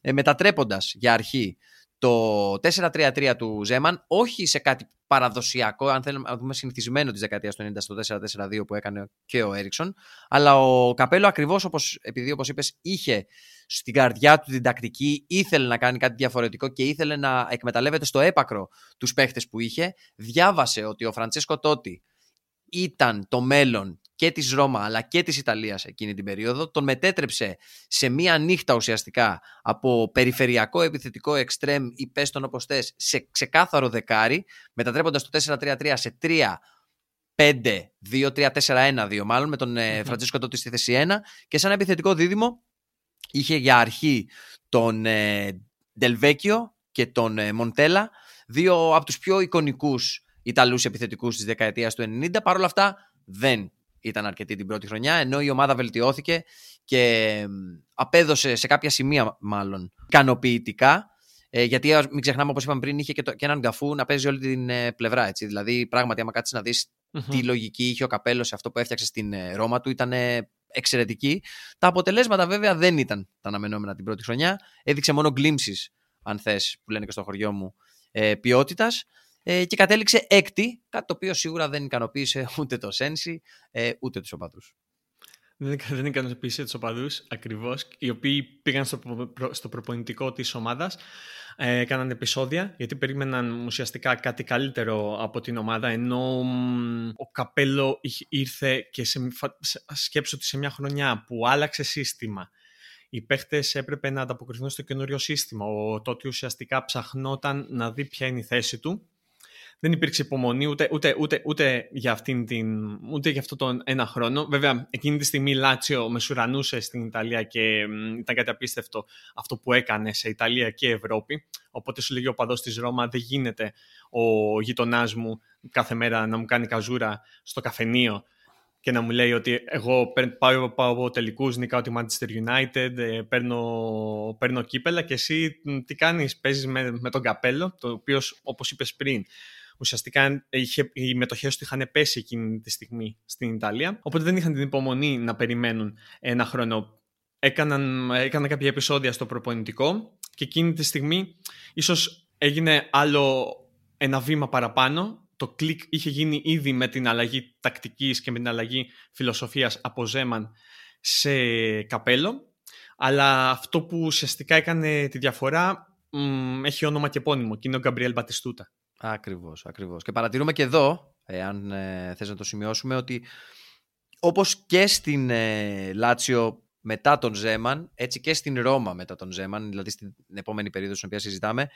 ε, μετατρέποντας για αρχή το 4-3-3 του Ζέμαν, όχι σε κάτι παραδοσιακό, αν θέλουμε να δούμε συνηθισμένο της δεκαετίας του 90 στο 4-4-2 που έκανε και ο Έριξον, αλλά ο Καπέλο ακριβώς όπως επειδή όπως είπες, είχε στην καρδιά του την τακτική, ήθελε να κάνει κάτι διαφορετικό και ήθελε να εκμεταλλεύεται στο έπακρο τους παίχτες που είχε, διάβασε ότι ο Φραντσέσκο Τότι ήταν το μέλλον και της Ρώμα αλλά και της Ιταλίας εκείνη την περίοδο, τον μετέτρεψε σε μία νύχτα ουσιαστικά από περιφερειακό επιθετικό εξτρέμ ή πες τον όπως θες, σε ξεκάθαρο δεκάρι, μετατρέποντας το 4-3-3 σε 3-5-2-3-4-1-2 μάλλον με τον mm-hmm. Φραντζίσκο τότε στη θέση 1 και σαν επιθετικό δίδυμο είχε για αρχή τον ε, Ντελβέκιο και τον ε, Μοντέλα, δύο από τους πιο εικονικούς Ιταλούς επιθετικούς της δεκαετίας του 90. Παρ' όλα αυτά δεν ήταν αρκετή την πρώτη χρονιά, ενώ η ομάδα βελτιώθηκε και απέδωσε σε κάποια σημεία μάλλον ικανοποιητικά. Ε, γιατί μην ξεχνάμε, όπως είπαμε πριν, είχε και, το, και έναν γκαφού να παίζει όλη την ε, πλευρά. Έτσι. Δηλαδή, πράγματι, άμα κάτσεις να δεις τι λογική είχε ο καπέλος σε αυτό που έφτιαξε στην ε, Ρώμα του, ήταν εξαιρετική. Τα αποτελέσματα, βέβαια, δεν ήταν τα αναμενόμενα την πρώτη χρονιά. Έδειξε μόνο glimpses, αν θες, που λένε και στο χωριό μου, ε, ποιότητας ε, και κατέληξε έκτη, κάτι το οποίο σίγουρα δεν ικανοποίησε ούτε το Σένσι ε, ούτε τους οπαδούς. Δεν, δεν ικανοποίησε τους οπαδούς ακριβώς, οι οποίοι πήγαν στο, στο προπονητικό της ομάδας, ε, έκαναν επεισόδια, γιατί περίμεναν ουσιαστικά κάτι καλύτερο από την ομάδα, ενώ ο Καπέλο ήρθε και σε, σκέψω ότι σε μια χρονιά που άλλαξε σύστημα, οι παίχτες έπρεπε να ανταποκριθούν στο καινούριο σύστημα. Ο τότε ουσιαστικά ψαχνόταν να δει ποια είναι η θέση του δεν υπήρξε υπομονή ούτε, ούτε, ούτε, ούτε, για αυτήν την, ούτε για αυτό τον ένα χρόνο. Βέβαια, εκείνη τη στιγμή Λάτσιο μεσουρανούσε στην Ιταλία και ήταν κάτι απίστευτο αυτό που έκανε σε Ιταλία και Ευρώπη. Οπότε σου λέγει ο παδός της Ρώμα, δεν γίνεται ο γειτονάς μου κάθε μέρα να μου κάνει καζούρα στο καφενείο και να μου λέει ότι εγώ πάω, πάω από τελικούς, νικάω τη Manchester United, ε, παίρνω, παίρνω κύπελα και εσύ τι κάνεις, παίζεις με, με τον καπέλο, το οποίος όπως είπες πριν ουσιαστικά είχε, οι μετοχές του είχαν πέσει εκείνη τη στιγμή στην Ιταλία. Οπότε δεν είχαν την υπομονή να περιμένουν ένα χρόνο. Έκαναν, έκαναν κάποια επεισόδια στο προπονητικό και εκείνη τη στιγμή ίσως έγινε άλλο ένα βήμα παραπάνω. Το κλικ είχε γίνει ήδη με την αλλαγή τακτικής και με την αλλαγή φιλοσοφίας από Ζέμαν σε καπέλο. Αλλά αυτό που ουσιαστικά έκανε τη διαφορά έχει όνομα και επώνυμο και είναι ο Γκαμπριέλ Μπατιστούτα. Ακριβώς, ακριβώς. Και παρατηρούμε και εδώ, αν ε, θες να το σημειώσουμε, ότι όπως και στην ε, Λάτσιο μετά τον Ζέμαν, έτσι και στην Ρώμα μετά τον Ζέμαν, δηλαδή στην επόμενη περίοδο στην οποία συζητάμε,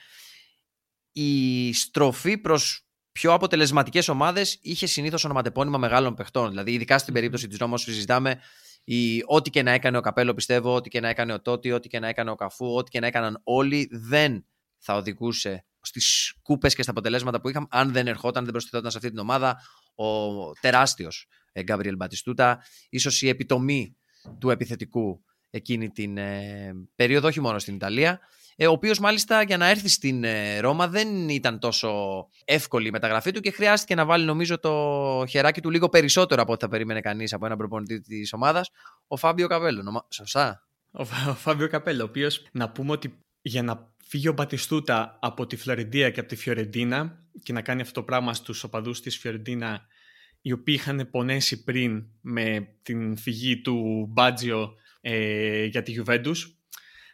η στροφή προς πιο αποτελεσματικές ομάδες είχε συνήθως ονοματεπώνυμα μεγάλων παιχτών. Δηλαδή, ειδικά στην περίπτωση της Ρώμας που συζητάμε, η, ό,τι και να έκανε ο Καπέλο, πιστεύω, ό,τι και να έκανε ο Τότι, ό,τι και να έκανε ο Καφού, ό,τι και να έκαναν όλοι, δεν θα οδηγούσε στις κούπες και στα αποτελέσματα που είχαμε, αν δεν ερχόταν, δεν προσθεταν σε αυτή την ομάδα ο τεράστιος Γκάμπριελ Μπατιστούτα, ίσως η επιτομή του επιθετικού εκείνη την ε, περίοδο, όχι μόνο στην Ιταλία. Ε, ο οποίος μάλιστα για να έρθει στην ε, Ρώμα δεν ήταν τόσο εύκολη η μεταγραφή του και χρειάστηκε να βάλει νομίζω το χεράκι του λίγο περισσότερο από ό,τι θα περίμενε κανείς από έναν προπονητή της ομάδας, ο Φάμπιο Καπέλο. Σωστά. Ο, ο Φάμπιο Καπέλο, ο οποίος να πούμε ότι για να φύγει ο Μπατιστούτα από τη Φλωρεντία και από τη Φιωρεντίνα και να κάνει αυτό το πράγμα στους οπαδούς της Φιωρεντίνα οι οποίοι είχαν πονέσει πριν με την φυγή του Μπάτζιο ε, για τη Γιουβέντους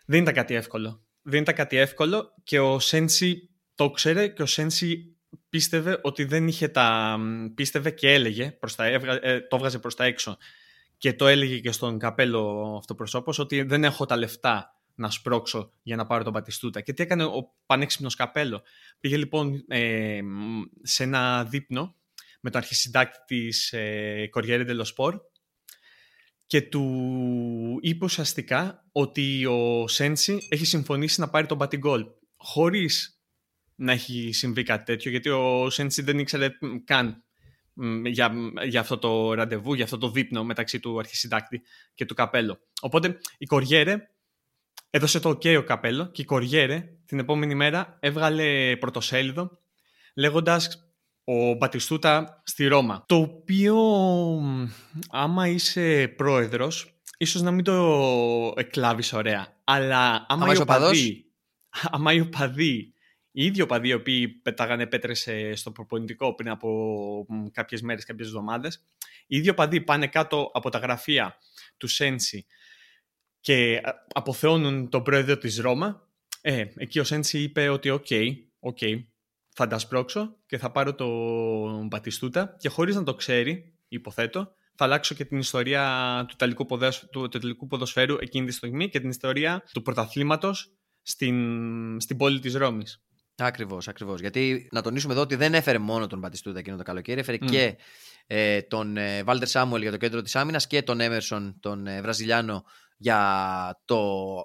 δεν ήταν κάτι έβκολο. Δεν ήταν κάτι εύκολο και ο Σένσι το ξέρε και ο Σένσι πίστευε ότι δεν είχε τα... πίστευε και έλεγε, προς τα, ε, το έβγαζε προς τα έξω και το έλεγε και στον καπέλο αυτοπροσώπος ότι δεν έχω τα λεφτά να σπρώξω για να πάρω τον Πατιστούτα. Και τι έκανε ο πανέξυπνος Καπέλο. Πήγε λοιπόν ε, σε ένα δείπνο με τον αρχισυντάκτη της ε, Corriere dello Sport και του είπε ουσιαστικά ότι ο Σέντσι έχει συμφωνήσει να πάρει τον Πατιγκόλ χωρίς να έχει συμβεί κάτι τέτοιο γιατί ο Σέντσι δεν ήξερε καν για, για αυτό το ραντεβού, για αυτό το δείπνο μεταξύ του αρχισυντάκτη και του Καπέλο. Οπότε η Κοριέρε έδωσε το ok ο Καπέλο και η Κοριέρε την επόμενη μέρα έβγαλε πρωτοσέλιδο λέγοντας ο Μπατιστούτα στη Ρώμα. Το οποίο άμα είσαι πρόεδρος ίσως να μην το εκλάβεις ωραία. Αλλά άμα, άμα οι οπαδοί, άμα οι οπαδοί οι ίδιοι οπαδοί οι οποίοι πετάγανε πέτρες στο προπονητικό πριν από κάποιες μέρες, κάποιες εβδομάδες, οι ίδιοι οπαδοί πάνε κάτω από τα γραφεία του Σένσι και αποθεώνουν τον πρόεδρο της Ρώμα, ε, εκεί ο Σένσι είπε ότι OK, okay, okay, θα τα σπρώξω και θα πάρω τον Μπατιστούτα και χωρίς να το ξέρει, υποθέτω, θα αλλάξω και την ιστορία του Ιταλικού, του, του ποδοσφαίρου εκείνη τη στιγμή και την ιστορία του πρωταθλήματος στην, στην πόλη της Ρώμης. Ακριβώς, ακριβώς. Γιατί να τονίσουμε εδώ ότι δεν έφερε μόνο τον Μπατιστούτα εκείνο το καλοκαίρι, έφερε και ε, τον ε, Βάλτερ Σάμουελ για το κέντρο της άμυνας και τον Έμερσον, τον ε, Βραζιλιάνο, για, το,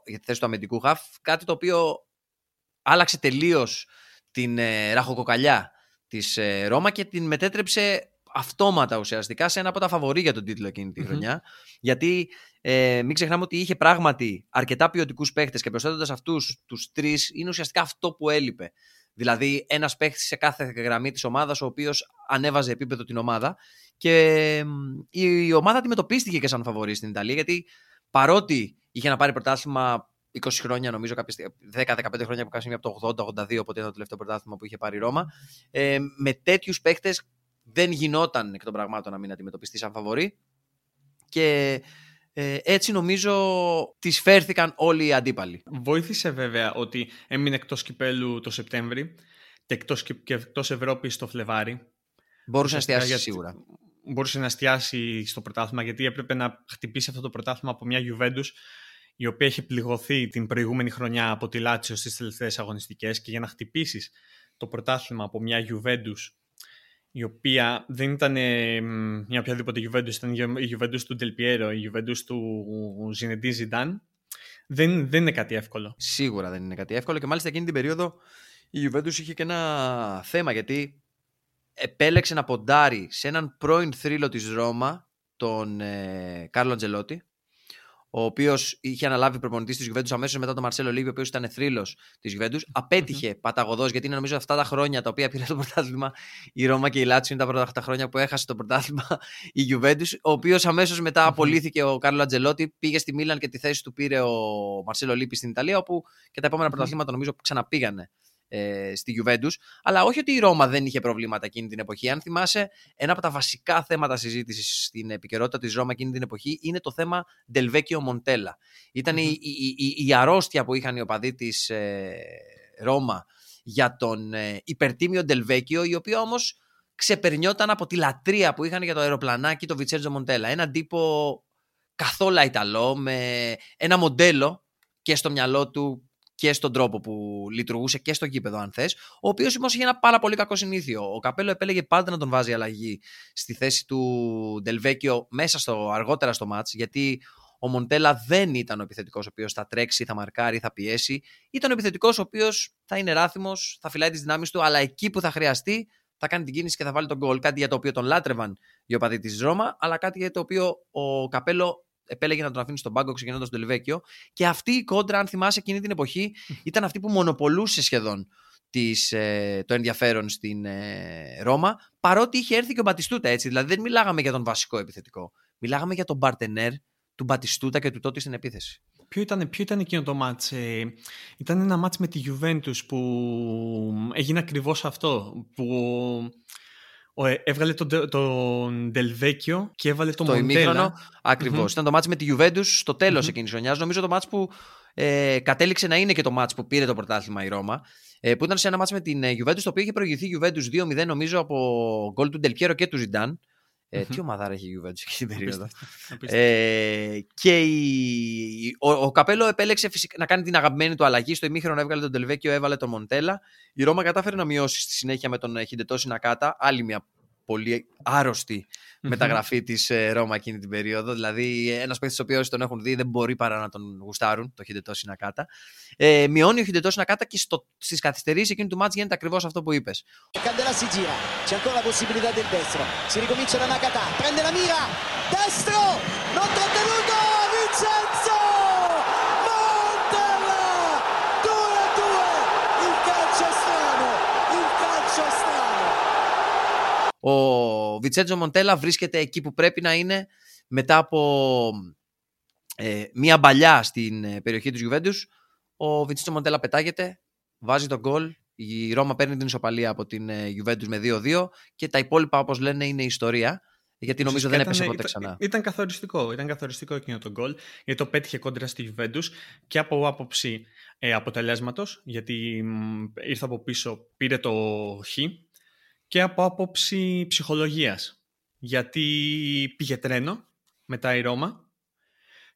για τη θέση του αμυντικού χαφ. Κάτι το οποίο άλλαξε τελείως την ε, ραχοκοκαλιά της ε, Ρώμα και την μετέτρεψε αυτόματα ουσιαστικά σε ένα από τα φαβορή για τον τίτλο εκείνη τη χρονιά. Γιατί ε, μην ξεχνάμε ότι είχε πράγματι αρκετά ποιοτικούς παίχτες και προσθέτοντας αυτούς τους τρεις, είναι ουσιαστικά αυτό που έλειπε. Δηλαδή, ένας παίχτης σε κάθε γραμμή της ομάδας, ο οποίος ανέβαζε επίπεδο την ομάδα. Και η ομάδα αντιμετωπίστηκε και σαν φαβορή στην Ιταλία, γιατί παρότι είχε να πάρει πρωτάθλημα 20 χρόνια, νομίζω, 10-15 χρόνια που κάνει από το 80-82, οπότε ήταν το τελευταίο πρωτάθλημα που είχε πάρει η Ρώμα. Ε, με τέτοιους παίχτε δεν γινόταν εκ των πραγμάτων να μην αντιμετωπιστεί σαν φαβορή. Και Ε, έτσι νομίζω τις φέρθηκαν όλοι οι αντίπαλοι. Βοήθησε βέβαια ότι έμεινε εκτός κυπέλου το Σεπτέμβρη και εκτός, και εκτός Ευρώπης το Φλεβάρι. Μπορούσε να εστιάσει σίγουρα. Μπορούσε να εστιάσει στο πρωτάθλημα γιατί έπρεπε να χτυπήσει αυτό το πρωτάθλημα από μια Juventus η οποία είχε πληγωθεί την προηγούμενη χρονιά από τη Λάτσιο στις τελευταίες αγωνιστικές και για να χτυπήσεις το πρωτάθλημα από μια Juventus η οποία δεν ήταν μια οποιαδήποτε Juventus, ήταν η Juventus του Del η Juventus του Zinedine Zidane, δεν, δεν είναι κάτι εύκολο. Σίγουρα δεν είναι κάτι εύκολο και μάλιστα εκείνη την περίοδο η Juventus είχε και ένα θέμα γιατί επέλεξε να ποντάρει σε έναν πρώην θρύλο της Ρώμα, τον ε, Κάρλο Αντζελότη, ο οποίος είχε αναλάβει προπονητής της Γιουβέντους αμέσως μετά τον Μαρσέλο Λίβι, ο οποίος ήταν θρύλος της Γιουβέντους. Απέτυχε mm-hmm. παταγωδός, γιατί είναι νομίζω αυτά τα χρόνια τα οποία πήρε το πρωτάθλημα η Ρώμα και η Λάτσιο είναι τα πρώτα χρόνια που έχασε το πρωτάθλημα η Γιουβέντους. Ο οποίος αμέσως μετά mm-hmm. απολύθηκε ο Κάρλο Ατζελότη, πήγε στη Μίλαν και τη θέση του πήρε ο Μαρσέλο Λίπη στην Ιταλία, όπου και τα επόμενα mm-hmm. πρωταθλήματα νομίζω ξαναπήγανε ε, στη Juventus. Αλλά όχι ότι η Ρώμα δεν είχε προβλήματα εκείνη την εποχή. Αν θυμάσαι, ένα από τα βασικά θέματα συζήτησης στην επικαιρότητα της Ρώμα εκείνη την εποχή είναι το θέμα Delvecchio Montella. Ήταν η, η, η, αρρώστια που είχαν οι οπαδοί της ε, Ρώμα για τον ε, υπερτίμιο Delvecchio, η οποία όμως ξεπερνιόταν από τη λατρεία που είχαν για το αεροπλανάκι το Βιτσέρζο Μοντέλα. Έναν τύπο καθόλου Ιταλό, με ένα μοντέλο και στο μυαλό του και στον τρόπο που λειτουργούσε και στο γήπεδο, αν θες. Ο οποίος όμως είχε ένα πάρα πολύ κακό συνήθειο. Ο Καπέλο επέλεγε πάντα να τον βάζει αλλαγή στη θέση του Ντελβέκιο μέσα στο αργότερα στο μάτς, γιατί ο Μοντέλα δεν ήταν ο επιθετικός ο οποίος θα τρέξει, θα μαρκάρει, θα πιέσει. Ήταν ο επιθετικός ο οποίος θα είναι ράθυμος, θα φυλάει τις δυνάμεις του, αλλά εκεί που θα χρειαστεί θα κάνει την κίνηση και θα βάλει τον γκολ. Κάτι για το οποίο τον λάτρευαν οι οπαδοί της Ρώμα, αλλά κάτι για το οποίο ο Καπέλο επέλεγε να τον αφήνει στον πάγκο ξεκινώντας τον Λιβέκιο. Και αυτή η κόντρα, αν θυμάσαι, εκείνη την εποχή ήταν αυτή που μονοπολούσε σχεδόν της, ε, το ενδιαφέρον στην ε, Ρώμα, παρότι είχε έρθει και ο Μπατιστούτα έτσι. Δηλαδή δεν μιλάγαμε για τον βασικό επιθετικό. Μιλάγαμε για τον Μπαρτενέρ του Μπατιστούτα και του τότε στην επίθεση. Ποιο ήταν, ποιο ήταν εκείνο το μάτς. Ε, ήταν ένα μάτς με τη Juventus που έγινε ακριβώς αυτό. Που ε, έβγαλε τον, τον Delvecchio και έβαλε τον Μοντέλα. Το ημίχρονο, ακριβώς. Ήταν το μάτς με τη Juventus στο τέλος mm-hmm. εκείνης χρονιάς. Νομίζω το μάτς που ε, κατέληξε να είναι και το μάτς που πήρε το πρωτάθλημα η Ρώμα. Ε, που ήταν σε ένα μάτς με την ε, Juventus, το οποίο είχε προηγηθεί η Juventus 2-0 νομίζω από γκολ του Ντελπιέρο και του Ζιντάν. Ε, Τι ομάδα έχει η Juventus εκείνη την περίοδο. ε, και η, ο, ο Καπέλο επέλεξε φυσικά να κάνει την αγαπημένη του αλλαγή. Στο ημίχρονο έβγαλε τον Τελβέκιο, έβαλε τον Μοντέλα. Η Ρώμα κατάφερε να μειώσει στη συνέχεια με τον Χιντετό Σινακάτα. Άλλη μια πολύ άρρωστη μεταγραφή της ε, Ρώμα εκείνη την περίοδο. Δηλαδή, ένας παίκτης ο οποίος τον έχουν δει δεν μπορεί παρά να τον γουστάρουν, το Χιντετό Σινακάτα. Ε, μειώνει ο Χιντετό Σινακάτα και στις καθυστερήσεις εκείνη του μάτς γίνεται ακριβώς αυτό που είπες. Candela si gira, c'è ancora la possibilità del destro. Si ricomincia da Nakata, prende la mira, destro, Ο Βιτσέντζο Μοντέλα βρίσκεται εκεί που πρέπει να είναι μετά από ε, μία μπαλιά στην ε, περιοχή της Γιουβέντους. Ο Βιτσέντζο Μοντέλα πετάγεται, βάζει τον γκολ. Η Ρώμα παίρνει την ισοπαλία από την ε, Γιουβέντους με 2-2 και τα υπόλοιπα όπως λένε είναι ιστορία. Γιατί νομίζω δεν έπεσε ποτέ ξανά. Ήταν, ήταν καθοριστικό, ήταν καθοριστικό εκείνο το γκολ, γιατί το πέτυχε κόντρα στη Juventus και από άποψη ε, αποτελέσματος, γιατί ήρθε από πίσω, πήρε το χ, και από άποψη ψυχολογίας. Γιατί πήγε τρένο μετά η Ρώμα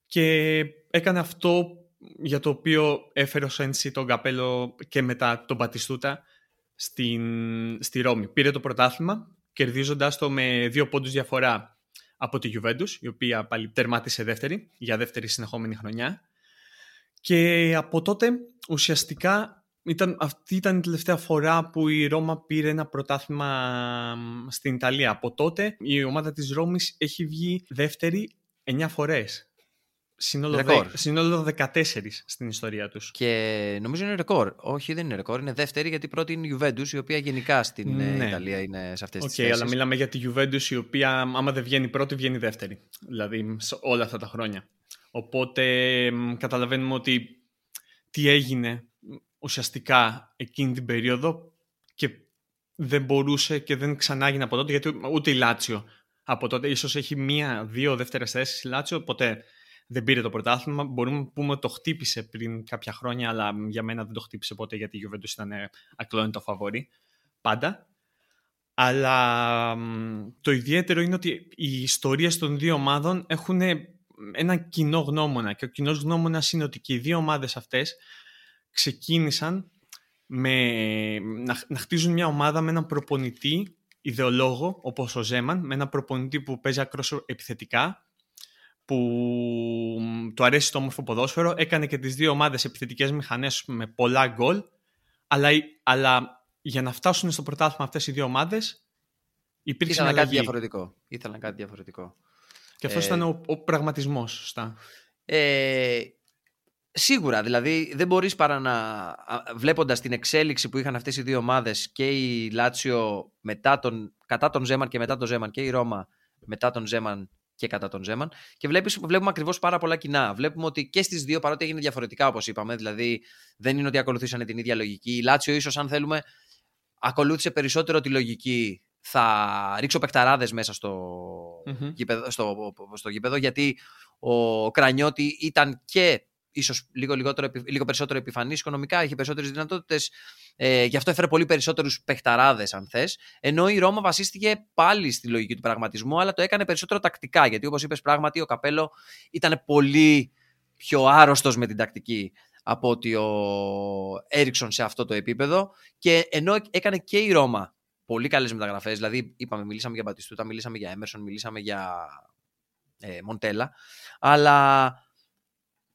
και έκανε αυτό για το οποίο έφερε ο Σέντσι τον καπέλο και μετά τον Πατιστούτα στην, στη Ρώμη. Πήρε το πρωτάθλημα κερδίζοντας το με δύο πόντους διαφορά από τη Juventus, η οποία πάλι τερμάτισε δεύτερη για δεύτερη συνεχόμενη χρονιά. Και από τότε ουσιαστικά ήταν, αυτή ήταν η τελευταία φορά που η Ρώμα πήρε ένα πρωτάθλημα στην Ιταλία. Από τότε η ομάδα της Ρώμης έχει βγει δεύτερη 9 φορές. Σύνολο, ρεκόρ. Δε, σύνολο 14 στην ιστορία τους. Και νομίζω είναι ρεκόρ. Όχι, δεν είναι ρεκόρ. Είναι δεύτερη γιατί πρώτη είναι η Juventus, η οποία γενικά στην ε, ναι. Ιταλία είναι σε αυτές okay, τις θέσεις. αλλά μιλάμε για τη Juventus, η οποία άμα δεν βγαίνει πρώτη, βγαίνει δεύτερη. Δηλαδή όλα αυτά τα χρόνια. Οπότε καταλαβαίνουμε ότι τι έγινε ουσιαστικά εκείνη την περίοδο και δεν μπορούσε και δεν ξανά έγινε από τότε γιατί ούτε η Λάτσιο από τότε ίσως έχει μία, δύο δεύτερες θέσεις η Λάτσιο ποτέ δεν πήρε το πρωτάθλημα. Μπορούμε να πούμε ότι το χτύπησε πριν κάποια χρόνια, αλλά για μένα δεν το χτύπησε ποτέ γιατί η Juventus ήταν ακλόνητο φαβορή. Πάντα. Αλλά το ιδιαίτερο είναι ότι οι ιστορίες των δύο ομάδων έχουν ένα κοινό γνώμονα και ο κοινός γνώμονας είναι ότι και οι δύο ομάδες αυτές ξεκίνησαν με, να, να χτίζουν μια ομάδα με έναν προπονητή ιδεολόγο όπως ο Ζέμαν, με έναν προπονητή που παίζει ακρόσο επιθετικά, που του αρέσει το όμορφο ποδόσφαιρο, έκανε και τις δύο ομάδες επιθετικές μηχανές με πολλά γκολ, αλλά, αλλά για να φτάσουν στο πρωτάθλημα αυτές οι δύο ομάδες υπήρξε Ήθελαν κάτι διαφορετικό. Ήθελαν κάτι διαφορετικό. Και αυτό ε... ήταν ο, ο πραγματισμός, σωστά. Ε, σίγουρα, δηλαδή δεν μπορείς παρά να βλέποντας την εξέλιξη που είχαν αυτές οι δύο ομάδες και η Λάτσιο μετά τον, κατά τον Ζέμαν και μετά τον Ζέμαν και η Ρώμα μετά τον Ζέμαν και κατά τον Ζέμαν. Και βλέπεις, βλέπουμε ακριβώς πάρα πολλά κοινά. Βλέπουμε ότι και στις δύο, παρότι έγινε διαφορετικά όπως είπαμε, δηλαδή δεν είναι ότι ακολουθήσαν την ίδια λογική. Η Λάτσιο, ίσως, αν θέλουμε, ακολούθησε περισσότερο τη λογική. Θα ρίξω παικταράδε μέσα στο, mm γήπεδο, στο, στο γήπεδο, γιατί ο Κρανιώτη ήταν και ίσως λίγο, λίγο περισσότερο επιφανής οικονομικά, είχε περισσότερες δυνατότητες. Ε, γι' αυτό έφερε πολύ περισσότερους παιχταράδες, αν θες. Ενώ η Ρώμα βασίστηκε πάλι στη λογική του πραγματισμού, αλλά το έκανε περισσότερο τακτικά. Γιατί όπως είπες, πράγματι ο Καπέλο ήταν πολύ πιο άρρωστος με την τακτική από ότι ο Έριξον σε αυτό το επίπεδο. Και ενώ έκανε και η Ρώμα πολύ καλές μεταγραφές, δηλαδή είπαμε, μιλήσαμε για Μπατιστούτα, μιλήσαμε για Έμερσον, μιλήσαμε για ε, Μοντέλα, αλλά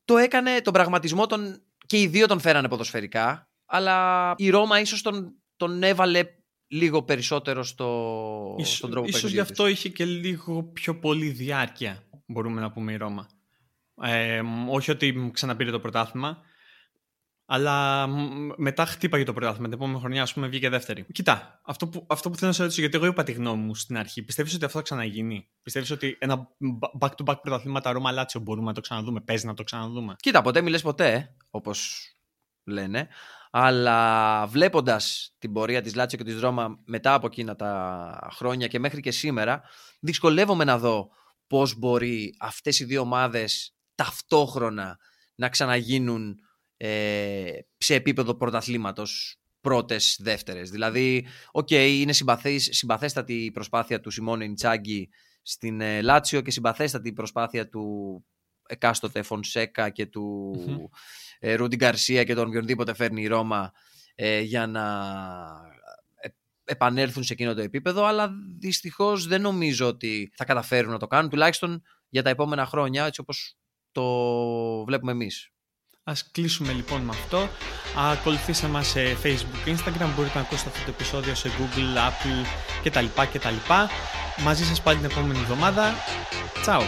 το έκανε τον πραγματισμό τον, και οι δύο τον φέρανε ποδοσφαιρικά, αλλά η Ρώμα ίσως τον, τον έβαλε λίγο περισσότερο στο, ίσως, στον τρόπο Ίσως γι' αυτό είχε και λίγο πιο πολύ διάρκεια, μπορούμε να πούμε η Ρώμα. Ε, όχι ότι ξαναπήρε το πρωτάθλημα, αλλά μετά χτύπαγε το πρωτάθλημα. Την επόμενη χρονιά, ας πούμε, βγήκε δεύτερη. Κοιτά, αυτό που, αυτό που θέλω να σε ρωτήσω, γιατί εγώ είπα τη γνώμη μου στην αρχή, πιστεύεις ότι αυτό θα ξαναγίνει; Πιστεύεις ότι ένα back-to-back πρωταθλήματα Ρώμα Λάτσιο μπορούμε να το ξαναδούμε, παίζει να το ξαναδούμε. Κοίτα, ποτέ μιλέ ποτέ, όπως λένε. Αλλά βλέποντας την πορεία της Λάτσιο και της Ρώμα μετά από εκείνα τα χρόνια και μέχρι και σήμερα, δυσκολεύομαι να δω πώς μπορεί αυτές οι δύο ομάδες ταυτόχρονα να ξαναγίνουν ε, σε επίπεδο πρωταθλήματος πρώτες, δεύτερες. Δηλαδή, OK, okay, είναι συμπαθέστατη η προσπάθεια του Σιμόνε Ιντζάγκι στην ε, Λάτσιο και συμπαθέστατη η προσπάθεια του εκάστοτε Φονσέκα και του ε, Ρούντι Γκαρσία και τον οποιονδήποτε φέρνει η Ρώμα ε, για να ε, επανέλθουν σε εκείνο το επίπεδο, αλλά δυστυχώς δεν νομίζω ότι θα καταφέρουν να το κάνουν, τουλάχιστον για τα επόμενα χρόνια, έτσι όπως το βλέπουμε εμείς. Ας κλείσουμε λοιπόν με αυτό. Ακολουθήστε μας σε Facebook, Instagram. Μπορείτε να ακούσετε αυτό το επεισόδιο σε Google, Apple κτλ. κτλ. Μαζί σας πάλι την επόμενη εβδομάδα. Τσάου!